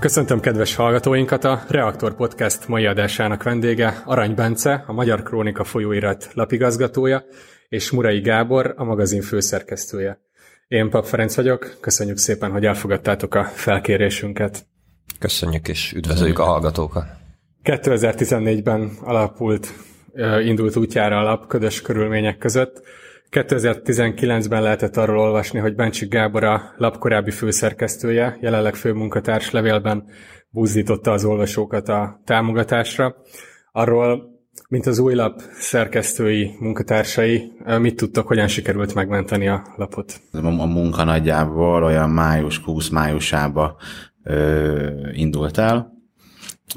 Köszöntöm kedves hallgatóinkat! A Reaktor Podcast mai adásának vendége Arany Bence, a Magyar Krónika folyóirat lapigazgatója, és Murai Gábor, a magazin főszerkesztője. Én Pap Ferenc vagyok, köszönjük szépen, hogy elfogadtátok a felkérésünket. Köszönjük és üdvözöljük a hallgatókat. 2014-ben alapult, indult útjára a lap ködös körülmények között. 2019-ben lehetett arról olvasni, hogy Bencsik Gábor a lap korábbi főszerkesztője, jelenleg főmunkatárs levélben buzdította az olvasókat a támogatásra. Arról, mint az új lap szerkesztői munkatársai, mit tudtok, hogyan sikerült megmenteni a lapot? A munka nagyjából olyan május, 20 májusába ö, indult el,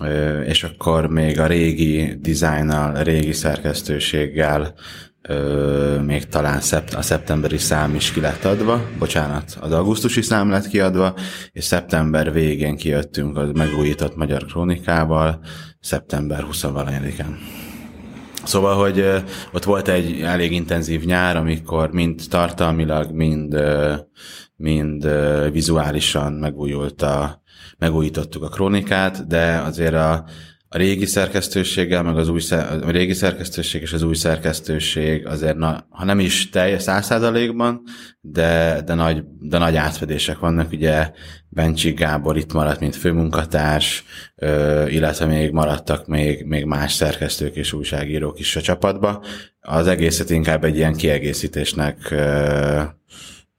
ö, és akkor még a régi dizájnnal, régi szerkesztőséggel ö, még talán szept, a szeptemberi szám is ki lett adva, bocsánat, az augusztusi szám lett kiadva, és szeptember végén kijöttünk a megújított Magyar Krónikával, szeptember 20-án. Szóval, hogy ott volt egy elég intenzív nyár, amikor mind tartalmilag, mind, mind vizuálisan megújult a, megújítottuk a krónikát, de azért a, a régi szerkesztőséggel, meg az új, a régi szerkesztőség és az új szerkesztőség azért, na, ha nem is teljes száz százalékban, de, de, nagy, de nagy átfedések vannak. Ugye Bencsi Gábor itt maradt, mint főmunkatárs, illetve még maradtak még, még más szerkesztők és újságírók is a csapatba. Az egészet inkább egy ilyen kiegészítésnek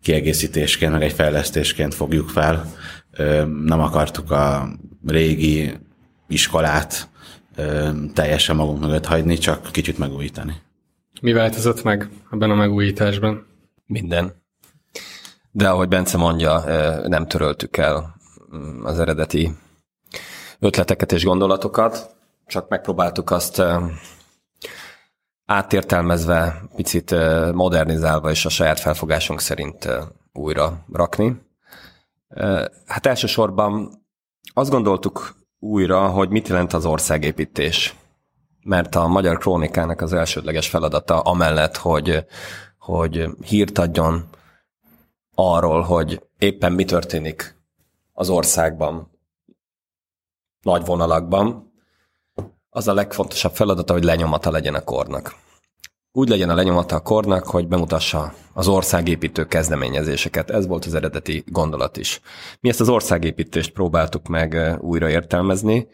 kiegészítésként, meg egy fejlesztésként fogjuk fel. Nem akartuk a régi iskolát ö, teljesen magunk mögött hagyni, csak kicsit megújítani. Mi változott meg ebben a megújításban? Minden. De ahogy Bence mondja, nem töröltük el mm, az eredeti ötleteket és gondolatokat, csak megpróbáltuk azt átértelmezve, picit modernizálva és a saját felfogásunk szerint újra rakni. Hát elsősorban azt gondoltuk újra, hogy mit jelent az országépítés. Mert a Magyar Krónikának az elsődleges feladata amellett, hogy, hogy hírt adjon arról, hogy éppen mi történik az országban, nagy vonalakban, az a legfontosabb feladata, hogy lenyomata legyen a kornak úgy legyen a lenyomata a kornak, hogy bemutassa az országépítő kezdeményezéseket. Ez volt az eredeti gondolat is. Mi ezt az országépítést próbáltuk meg újra értelmezni,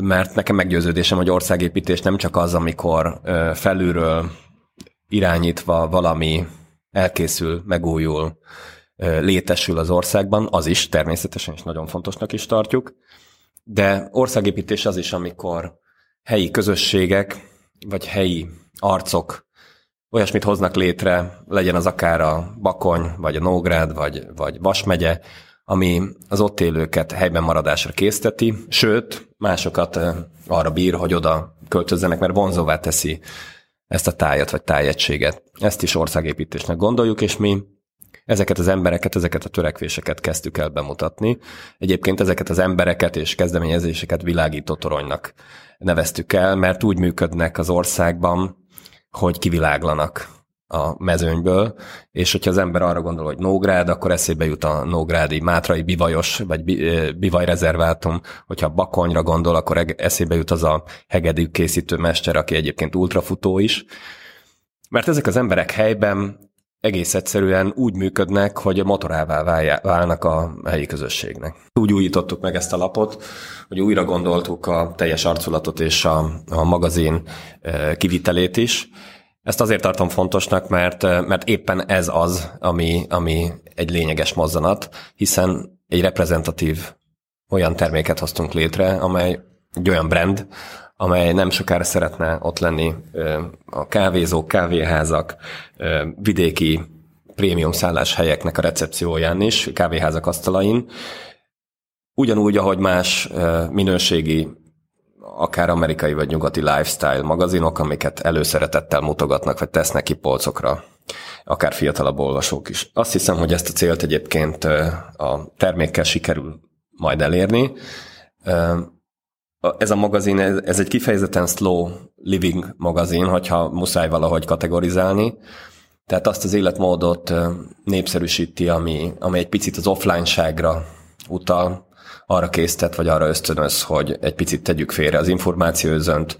mert nekem meggyőződésem, hogy országépítés nem csak az, amikor felülről irányítva valami elkészül, megújul, létesül az országban, az is természetesen és nagyon fontosnak is tartjuk, de országépítés az is, amikor helyi közösségek, vagy helyi arcok olyasmit hoznak létre, legyen az akár a Bakony, vagy a Nógrád, vagy, vagy Vas megye, ami az ott élőket helyben maradásra készteti, sőt, másokat arra bír, hogy oda költözzenek, mert vonzóvá teszi ezt a tájat vagy tájegységet. Ezt is országépítésnek gondoljuk, és mi ezeket az embereket, ezeket a törekvéseket kezdtük el bemutatni. Egyébként ezeket az embereket és kezdeményezéseket világító toronynak neveztük el, mert úgy működnek az országban, hogy kiviláglanak a mezőnyből, és hogyha az ember arra gondol, hogy Nógrád, akkor eszébe jut a Nógrádi Mátrai Bivajos, vagy Bivaj rezervátum, hogyha Bakonyra gondol, akkor eszébe jut az a hegedű készítő mester, aki egyébként ultrafutó is. Mert ezek az emberek helyben egész egyszerűen úgy működnek, hogy motorává válnak a helyi közösségnek. Úgy újítottuk meg ezt a lapot, hogy újra gondoltuk a teljes arculatot és a, a magazin e, kivitelét is. Ezt azért tartom fontosnak, mert, e, mert éppen ez az, ami, ami egy lényeges mozzanat, hiszen egy reprezentatív olyan terméket hoztunk létre, amely egy olyan brand, amely nem sokára szeretne ott lenni a kávézók, kávéházak, vidéki prémium szálláshelyeknek a recepcióján is, kávéházak asztalain, ugyanúgy, ahogy más minőségi akár amerikai vagy nyugati lifestyle magazinok, amiket előszeretettel mutogatnak, vagy tesznek ki polcokra, akár fiatalabb olvasók is. Azt hiszem, hogy ezt a célt egyébként a termékkel sikerül majd elérni ez a magazin, ez egy kifejezetten slow living magazin, hogyha muszáj valahogy kategorizálni. Tehát azt az életmódot népszerűsíti, ami, ami egy picit az offline-ságra utal, arra késztet, vagy arra ösztönöz, hogy egy picit tegyük félre az információzönt,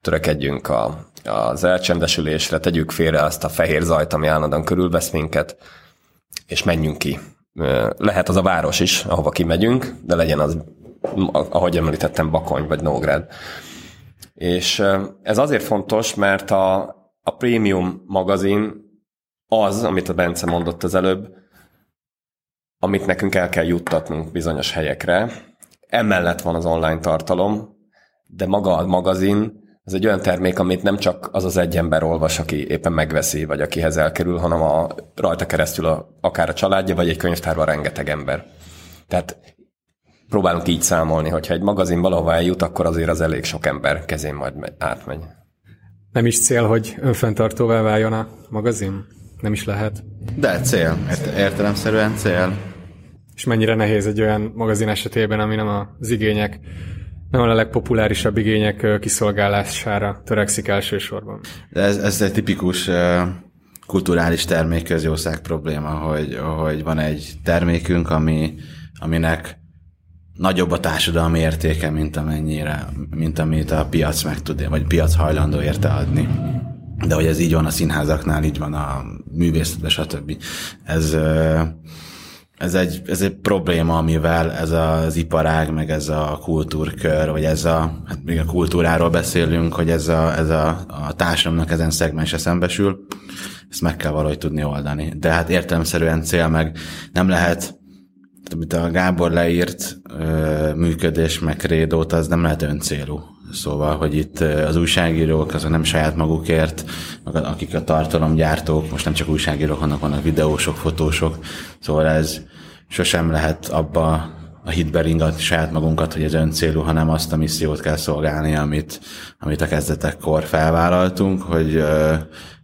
törekedjünk a, az elcsendesülésre, tegyük félre azt a fehér zajt, ami állandóan körülvesz minket, és menjünk ki. Lehet az a város is, ahova kimegyünk, de legyen az, ahogy említettem, Bakony vagy Nógrád. És ez azért fontos, mert a, a prémium magazin az, amit a Bence mondott az előbb, amit nekünk el kell juttatnunk bizonyos helyekre. Emellett van az online tartalom, de maga a magazin ez egy olyan termék, amit nem csak az az egy ember olvas, aki éppen megveszi, vagy akihez elkerül, hanem a, rajta keresztül a, akár a családja, vagy egy könyvtárban rengeteg ember. Tehát próbálunk így számolni, hogyha egy magazin valahova eljut, akkor azért az elég sok ember kezén majd átmegy. Nem is cél, hogy önfenntartóvá váljon a magazin? Nem is lehet? De cél. Értelemszerűen cél. És mennyire nehéz egy olyan magazin esetében, ami nem az igények nem a legpopulárisabb igények kiszolgálására törekszik elsősorban. De ez, ez egy tipikus kulturális termék közjószág probléma, hogy, hogy van egy termékünk, ami, aminek nagyobb a társadalmi értéke, mint amennyire, mint amit a piac meg tud, vagy piac hajlandó érte adni. De hogy ez így van a színházaknál, így van a művészetben, stb. Ez, ez egy, ez egy probléma, amivel ez az iparág, meg ez a kultúrkör, vagy ez a, hát még a kultúráról beszélünk, hogy ez a, ez a, a társadalomnak ezen szegmense szembesül, ezt meg kell valahogy tudni oldani. De hát értelemszerűen cél meg nem lehet, amit a Gábor leírt, működés, meg krédót, az nem lehet öncélú. Szóval, hogy itt az újságírók azok nem saját magukért, akik a tartalomgyártók, most nem csak újságírók, hanem vannak videósok, fotósok, szóval ez sosem lehet abba a hitbe ringatni saját magunkat, hogy ez öncélú, hanem azt a missziót kell szolgálni, amit, amit a kezdetekkor felvállaltunk, hogy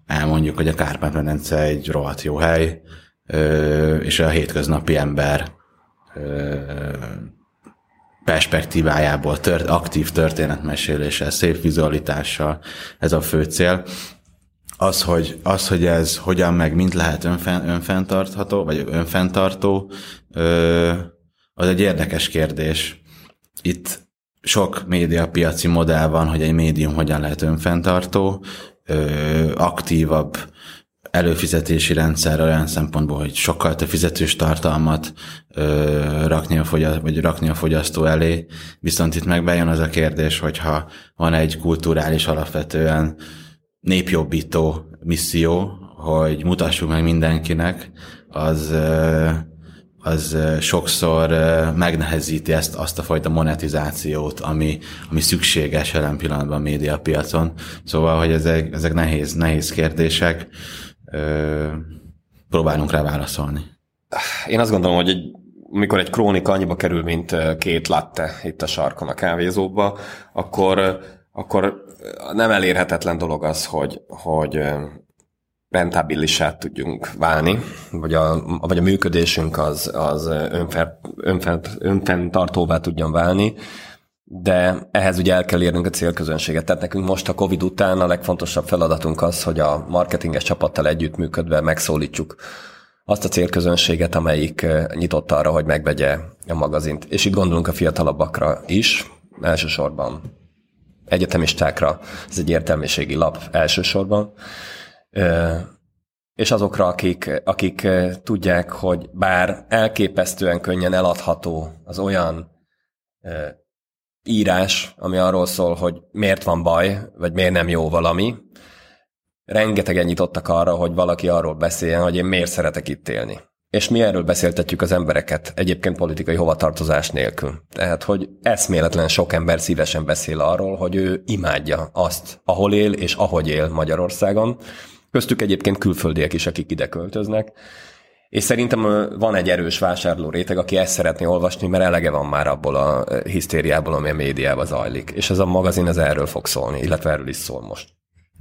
elmondjuk, hogy a Kárpát-medence egy rohadt jó hely, és a hétköznapi ember perspektívájából tört, aktív történetmeséléssel, szép vizualitással, ez a fő cél. Az, hogy, az, hogy ez hogyan meg mint lehet önfen, önfenntartható, vagy önfenntartó, az egy érdekes kérdés. Itt sok médiapiaci modell van, hogy egy médium hogyan lehet önfenntartó, aktívabb előfizetési rendszer olyan szempontból, hogy sokkal több fizetős tartalmat ö, rakni, a fogyaszt, vagy rakni a fogyasztó elé, viszont itt meg az a kérdés, hogyha van egy kulturális alapvetően népjobbító misszió, hogy mutassuk meg mindenkinek, az ö, az sokszor megnehezíti ezt, azt a fajta monetizációt, ami, ami szükséges jelen pillanatban a médiapiacon. Szóval, hogy ezek, ezek nehéz, nehéz kérdések próbálunk rá válaszolni. Én azt gondolom, hogy egy, amikor egy krónika annyiba kerül, mint két latte itt a sarkon a kávézóba, akkor, akkor nem elérhetetlen dolog az, hogy, hogy rentabilisát tudjunk válni, vagy a, vagy a működésünk az, az önfenntartóvá tudjon válni, de ehhez ugye el kell érnünk a célközönséget. Tehát nekünk most a Covid után a legfontosabb feladatunk az, hogy a marketinges csapattal együttműködve megszólítsuk azt a célközönséget, amelyik nyitott arra, hogy megvegye a magazint. És itt gondolunk a fiatalabbakra is, elsősorban egyetemistákra, ez egy értelmiségi lap elsősorban, és azokra, akik, akik tudják, hogy bár elképesztően könnyen eladható az olyan írás, ami arról szól, hogy miért van baj, vagy miért nem jó valami. Rengetegen nyitottak arra, hogy valaki arról beszéljen, hogy én miért szeretek itt élni. És mi erről beszéltetjük az embereket, egyébként politikai hovatartozás nélkül. Tehát, hogy eszméletlen sok ember szívesen beszél arról, hogy ő imádja azt, ahol él és ahogy él Magyarországon. Köztük egyébként külföldiek is, akik ide költöznek és szerintem van egy erős vásárló réteg, aki ezt szeretné olvasni, mert elege van már abból a hisztériából, ami a médiában zajlik. És ez a magazin ez erről fog szólni, illetve erről is szól most.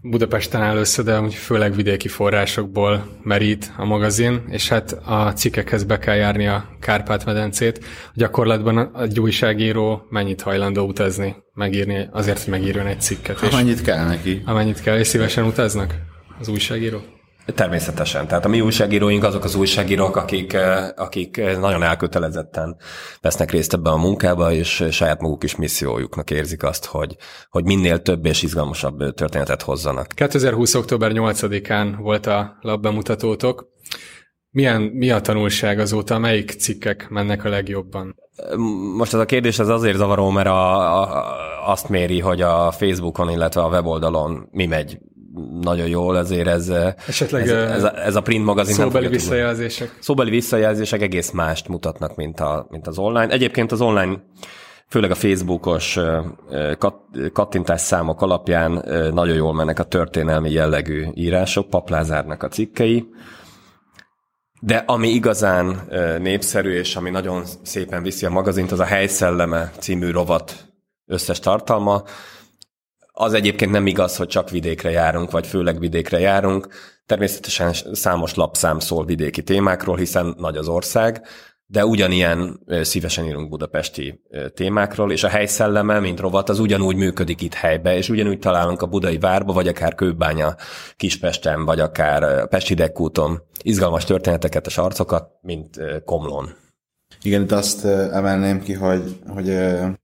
Budapesten áll össze, de főleg vidéki forrásokból merít a magazin, és hát a cikkekhez be kell járni a Kárpát-medencét. Gyakorlatban egy újságíró mennyit hajlandó utazni, megírni, azért, hogy megírjon egy cikket. Amennyit kell neki. Amennyit kell, és szívesen utaznak az újságírók? Természetesen. Tehát a mi újságíróink azok az újságírók, akik, akik nagyon elkötelezetten vesznek részt ebben a munkába, és saját maguk is missziójuknak érzik azt, hogy, hogy minél több és izgalmasabb történetet hozzanak. 2020. október 8-án volt a labbemutatótok. Milyen, mi a tanulság azóta? Melyik cikkek mennek a legjobban? Most ez a kérdés az azért zavaró, mert a, a, azt méri, hogy a Facebookon, illetve a weboldalon mi megy nagyon jól, ezért ez, Esetleg ez, ez, a, ez a print magazin szóbeli nem visszajelzések. Tudni. Szóbeli visszajelzések egész mást mutatnak, mint, a, mint az online. Egyébként az online főleg a Facebookos kat, kattintás számok alapján nagyon jól mennek a történelmi jellegű írások, Paplázárnak a cikkei, de ami igazán népszerű, és ami nagyon szépen viszi a magazint, az a Helyszelleme című rovat összes tartalma. Az egyébként nem igaz, hogy csak vidékre járunk, vagy főleg vidékre járunk. Természetesen számos lapszám szól vidéki témákról, hiszen nagy az ország, de ugyanilyen szívesen írunk budapesti témákról, és a helyszelleme, mint rovat, az ugyanúgy működik itt helybe, és ugyanúgy találunk a budai várba, vagy akár Kőbánya Kispesten, vagy akár Pesti Dekkúton izgalmas történeteket, és arcokat, mint Komlón. Igen, itt azt emelném ki, hogy, hogy,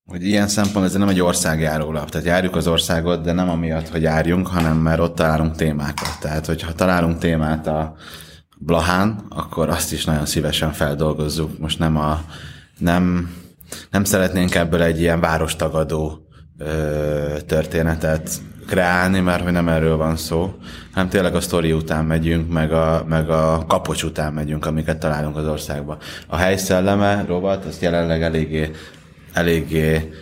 hogy ilyen szempont ez nem egy országjárólap. Tehát járjuk az országot, de nem amiatt, hogy járjunk, hanem mert ott találunk témákat. Tehát, hogyha találunk témát a Blahán, akkor azt is nagyon szívesen feldolgozzuk. Most nem a nem, nem szeretnénk ebből egy ilyen várostagadó ö, történetet kreálni, mert hogy nem erről van szó, hanem tényleg a sztori után megyünk, meg a, meg a kapocs után megyünk, amiket találunk az országban. A helyszelleme, rovat, az jelenleg eléggé, eléggé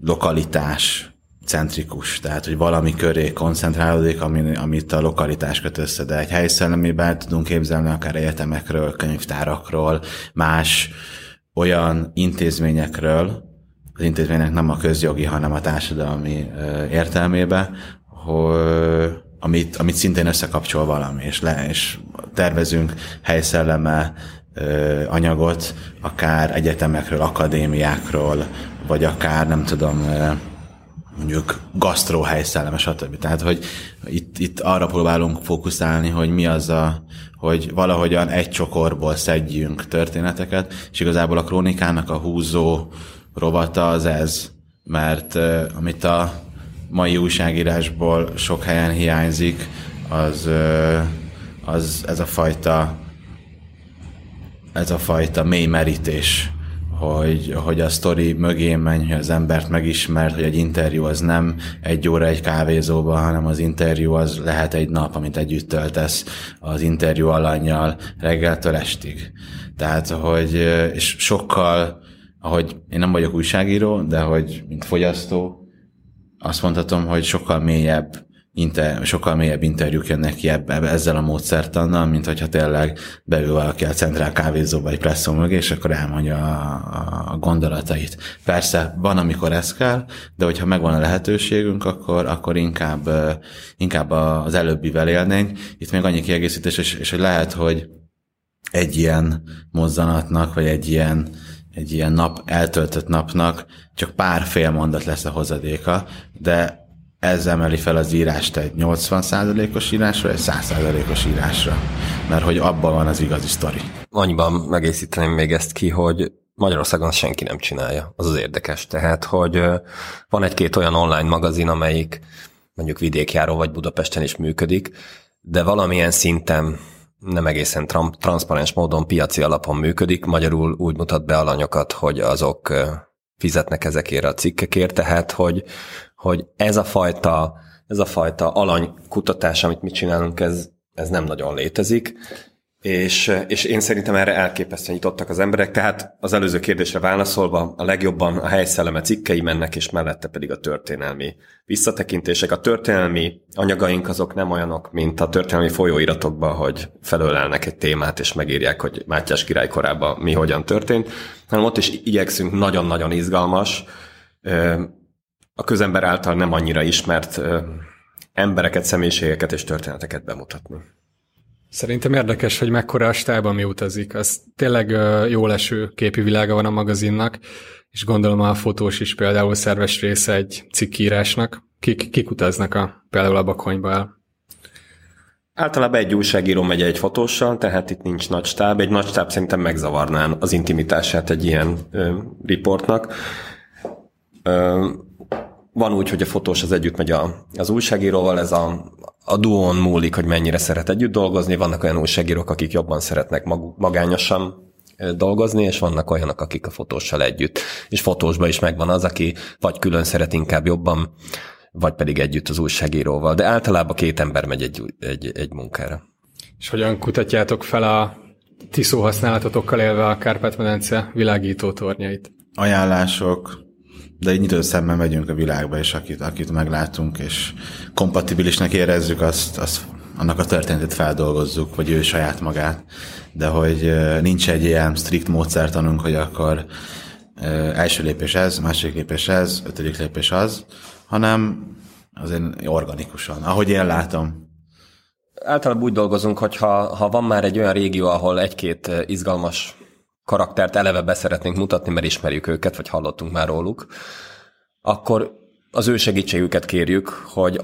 lokalitás centrikus, tehát hogy valami köré koncentrálódik, ami, amit a lokalitás köt össze, de egy helyszellemében tudunk képzelni akár egyetemekről, könyvtárakról, más olyan intézményekről, az intézménynek nem a közjogi, hanem a társadalmi értelmébe, hogy, amit, amit szintén összekapcsol valami, és, le, és tervezünk helyszelleme anyagot, akár egyetemekről, akadémiákról, vagy akár nem tudom, mondjuk gasztróhelyszelleme, stb. Tehát, hogy itt, itt arra próbálunk fókuszálni, hogy mi az a, hogy valahogyan egy csokorból szedjünk történeteket, és igazából a krónikának a húzó rovata az ez, mert amit a mai újságírásból sok helyen hiányzik, az, az ez a fajta ez a fajta mély merítés, hogy, hogy a sztori mögé menj, hogy az embert megismert, hogy egy interjú az nem egy óra egy kávézóban, hanem az interjú az lehet egy nap, amit együtt töltesz az interjú alanyjal reggeltől estig. Tehát, hogy és sokkal ahogy én nem vagyok újságíró, de hogy mint fogyasztó, azt mondhatom, hogy sokkal mélyebb inter, sokkal mélyebb interjúk jönnek ki ebbe, ezzel a módszertannal, mint hogyha tényleg beül valaki a centrál kávézóba egy presszó mögé, és akkor elmondja a, a gondolatait. Persze, van, amikor ez kell, de hogyha megvan a lehetőségünk, akkor, akkor inkább, inkább az előbbivel élnénk. Itt még annyi kiegészítés, és, és hogy lehet, hogy egy ilyen mozzanatnak, vagy egy ilyen egy ilyen nap, eltöltött napnak csak pár fél mondat lesz a hozadéka, de ez emeli fel az írást egy 80%-os írásra, egy 100%-os írásra, mert hogy abban van az igazi sztori. Annyiban megészíteném még ezt ki, hogy Magyarországon senki nem csinálja. Az az érdekes. Tehát, hogy van egy-két olyan online magazin, amelyik mondjuk vidékjáró vagy Budapesten is működik, de valamilyen szinten nem egészen tram- transzparens módon piaci alapon működik, magyarul úgy mutat be alanyokat, hogy azok fizetnek ezekért a cikkekért, tehát hogy, hogy ez a fajta, ez a fajta alanykutatás, amit mi csinálunk, ez, ez nem nagyon létezik, és, és én szerintem erre elképesztően nyitottak az emberek, tehát az előző kérdésre válaszolva a legjobban a helyszelleme cikkei mennek, és mellette pedig a történelmi visszatekintések. A történelmi anyagaink azok nem olyanok, mint a történelmi folyóiratokban, hogy felölelnek egy témát, és megírják, hogy Mátyás király korában mi hogyan történt, hanem ott is igyekszünk nagyon-nagyon izgalmas, a közember által nem annyira ismert embereket, személyiségeket és történeteket bemutatni. Szerintem érdekes, hogy mekkora a stáb, ami utazik. Az tényleg jó leső képi világa van a magazinnak, és gondolom a fotós is például szerves része egy cikkírásnak. Kik, kik utaznak a, például a Bakonyba el? Általában egy újságíró megy egy fotóssal, tehát itt nincs nagy stáb. Egy nagy stáb szerintem megzavarná az intimitását egy ilyen ö, riportnak. Ö, van úgy, hogy a fotós az együtt megy a, az újságíróval, ez a, a duón múlik, hogy mennyire szeret együtt dolgozni. Vannak olyan újságírók, akik jobban szeretnek mag, magányosan dolgozni, és vannak olyanok, akik a fotóssal együtt. És fotósban is megvan az, aki vagy külön szeret inkább jobban, vagy pedig együtt az újságíróval. De általában két ember megy egy, egy, egy munkára. És hogyan kutatjátok fel a ti használatotokkal élve a Kárpát-medence világító tornyait? Ajánlások, de egy nyitott szemmel megyünk a világba, és akit, akit meglátunk, és kompatibilisnek érezzük, azt, azt annak a történetét feldolgozzuk, vagy ő saját magát, de hogy nincs egy ilyen strikt módszertanunk, hogy akkor első lépés ez, második lépés ez, ötödik lépés az, hanem azért organikusan, ahogy én látom. Általában úgy dolgozunk, hogy ha, ha van már egy olyan régió, ahol egy-két izgalmas karaktert eleve beszeretnénk mutatni, mert ismerjük őket, vagy hallottunk már róluk, akkor az ő segítségüket kérjük, hogy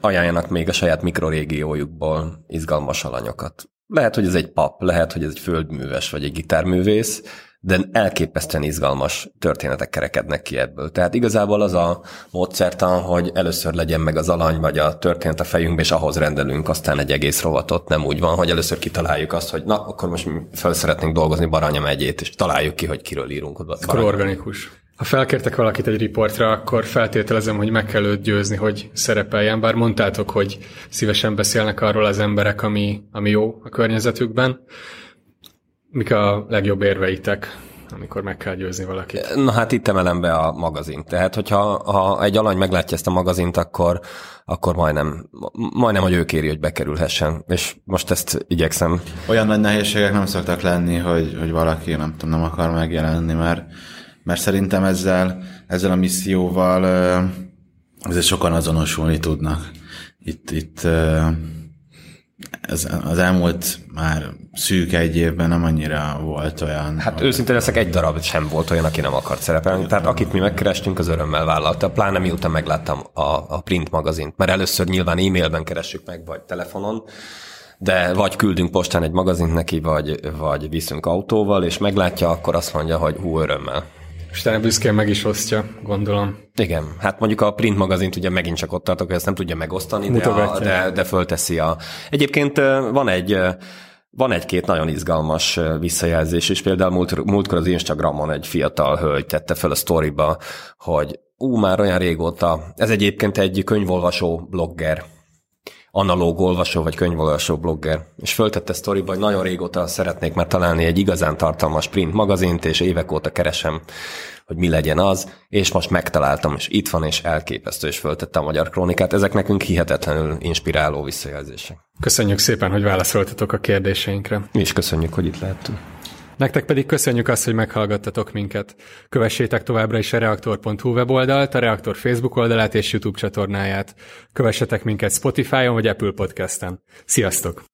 ajánljanak még a saját mikrorégiójukból izgalmas alanyokat. Lehet, hogy ez egy pap, lehet, hogy ez egy földműves, vagy egy gitárművész, de elképesztően izgalmas történetek kerekednek ki ebből. Tehát igazából az a módszertan, hogy először legyen meg az alany, vagy a történet a fejünkbe, és ahhoz rendelünk aztán egy egész rovatot. Nem úgy van, hogy először kitaláljuk azt, hogy na, akkor most fel szeretnénk dolgozni Baranya megyét, és találjuk ki, hogy kiről írunk. Akkor organikus. Ha felkértek valakit egy riportra, akkor feltételezem, hogy meg kell őt győzni, hogy szerepeljen, bár mondtátok, hogy szívesen beszélnek arról az emberek, ami, ami jó a környezetükben. Mik a legjobb érveitek, amikor meg kell győzni valakit? Na hát itt emelem be a magazint. Tehát, hogyha ha egy alany meglátja ezt a magazint, akkor, akkor majdnem, majdnem, hogy ő kéri, hogy bekerülhessen. És most ezt igyekszem. Olyan nagy nehézségek nem szoktak lenni, hogy, hogy valaki nem tudom, nem akar megjelenni, mert, mert szerintem ezzel, ezzel a misszióval ezért sokan azonosulni tudnak. Itt, itt ez, az elmúlt már szűk egy évben nem annyira volt olyan... Hát őszintén leszek, egy darab sem volt olyan, aki nem akart szerepelni. Tehát akit mi megkerestünk, az örömmel vállalta. Pláne miután megláttam a, a print magazint. Mert először nyilván e-mailben keressük meg, vagy telefonon, de vagy küldünk postán egy magazint neki, vagy, vagy viszünk autóval, és meglátja, akkor azt mondja, hogy hú, örömmel. És utána büszkén meg is osztja, gondolom. Igen, hát mondjuk a print magazint ugye megint csak ott tartok, hogy ezt nem tudja megosztani, de, a, de, de fölteszi a... Egyébként van egy van egy-két nagyon izgalmas visszajelzés, és például múlt, múltkor az Instagramon egy fiatal hölgy tette fel a sztoriba, hogy ú, már olyan régóta, ez egyébként egy könyvolvasó blogger, analóg olvasó vagy könyvolvasó blogger, és föltette sztoriba, hogy nagyon régóta szeretnék már találni egy igazán tartalmas print magazint, és évek óta keresem, hogy mi legyen az, és most megtaláltam, és itt van, és elképesztő, és föltette a Magyar Krónikát. Ezek nekünk hihetetlenül inspiráló visszajelzések. Köszönjük szépen, hogy válaszoltatok a kérdéseinkre. Mi is köszönjük, hogy itt lehettünk. Nektek pedig köszönjük azt, hogy meghallgattatok minket. Kövessétek továbbra is a reaktor.hu weboldalt, a Reaktor Facebook oldalát és YouTube csatornáját. Kövessetek minket Spotify-on vagy Apple Podcast-en. Sziasztok!